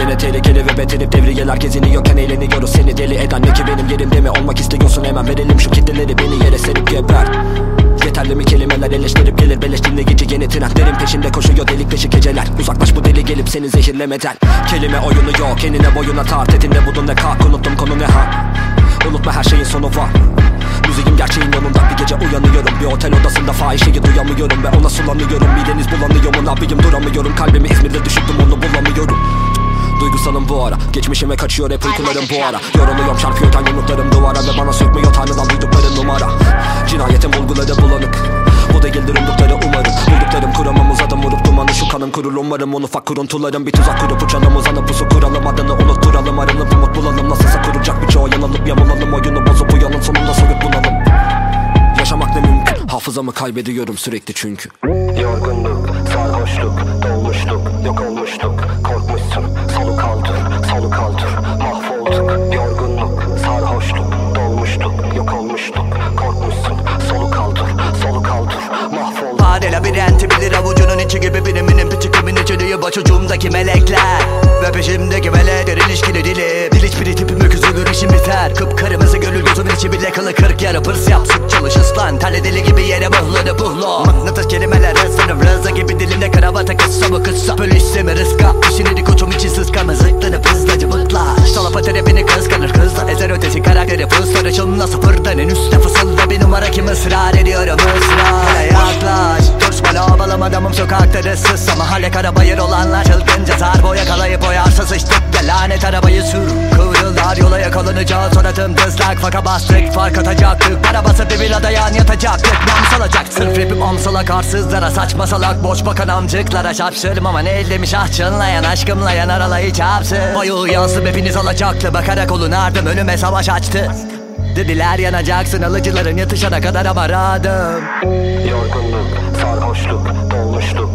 Gene tehlikeli ve beterip devriyeler geziniyorken eğleniyoruz. Seni deli eden ne ki benim yerimde mi? Olmak istiyorsun hemen. Verelim şu kitleleri beni yere serip geber Yeterli mi kelimeler eleştirip gelir? Beleştiğinde gece yeni trendlerin peşinde koşuyor delik deşik geceler. Uzaklaş bu deli gelip seni zehirlemeden. Kelime oyunu yok enine boyuna tart etinde budun ne kalk unuttum konu ne ha? Unutma her şeyin sonu var. Müziğim gerçeğin yanında bir gece uyanıyorum. Bir otel odasında fahişeyi duyamıyorum Ve ona sulanıyorum. Mideniz bulanıyor mu ne duramıyorum. Kalbimi İzmir'de düşürdüm onu bulamıyorum Duygusalım bu ara. Geçmişime kaçıyor hep uykularım bu ara. Yoruluyorum çarpıyorken yumruklarım duvara Ve bana sökmüyor tanrıdan duydukları numara. Cinayetin bulguları bulanık. Bu değildir umdukları umarım. Bulduklarım kuramam uzadım vurup dumanı Şu kanın kurur. Umarım un ufak kuruntularım Bir tuzak kurup uçalım uzanıp pusu kuralım Adını unutturalım arınıp umut bulalım. Nasılsa kuracak birçoğu yanılıp yamulalım Oyunu bozup uyanın sonunda soyup bunalım Yaşamak ne mümkün? Hafızamı kaybediyorum sürekli çünkü. Yorgunluk, sarhoşluk, dolmuşluk, yok Labirenti bilir avucunun içi gibi biriminin piçikimin içeriği? Başucumdaki melekler Ve peşimdeki veletler ilişkili dili. Dil hiçbiri tipim öküzülür işim biter. Kıpkırmızı gönül gözümün içi bile kılı kırk yarı pırs yap sık çalış ıslan. Terli deli gibi yere mıhladı buhlo. Mıknatıs kelimeler sınıf rıza gibi dilimde kravata kıssa mı kıssa. Polisi mi rızka İşini koçum için sıska mızıklanıp hızlıca mutlaş Salapa beni kıskanır kızlar Ezer ötesi karakteri fıs sarışınla sıfırdan en üstte fısılda bir numara kim ısrar ediyorum ısrar. Hele yaklaş Dur bağlamam adamım sokakta ıssız Ama hale karabayır olanlar çılgınca sarbo yakalayıp oyarsız sıçtık Gel lanet arabayı sür. Kıvrıllar yola yakalanacağız Sonatım dızlak faka bastık. Fark atacaktık. Para basıp bir villa dayan yatacaktık. Nam salacak. Sırf rapim amsalak arsızlara Saçma salak. Boş bakan amcıklara Şapşırım ama ne ellemiş ah çınlayan Aşkımla yanar alayı çapsız Boyu yazdım hepiniz alacaktı Bakarak olun ardım önüme savaş açtı Dediler yanacaksın alıcıların yatışana kadar ama radım Yorgunluk, sarhoşluk, dolmuştuk,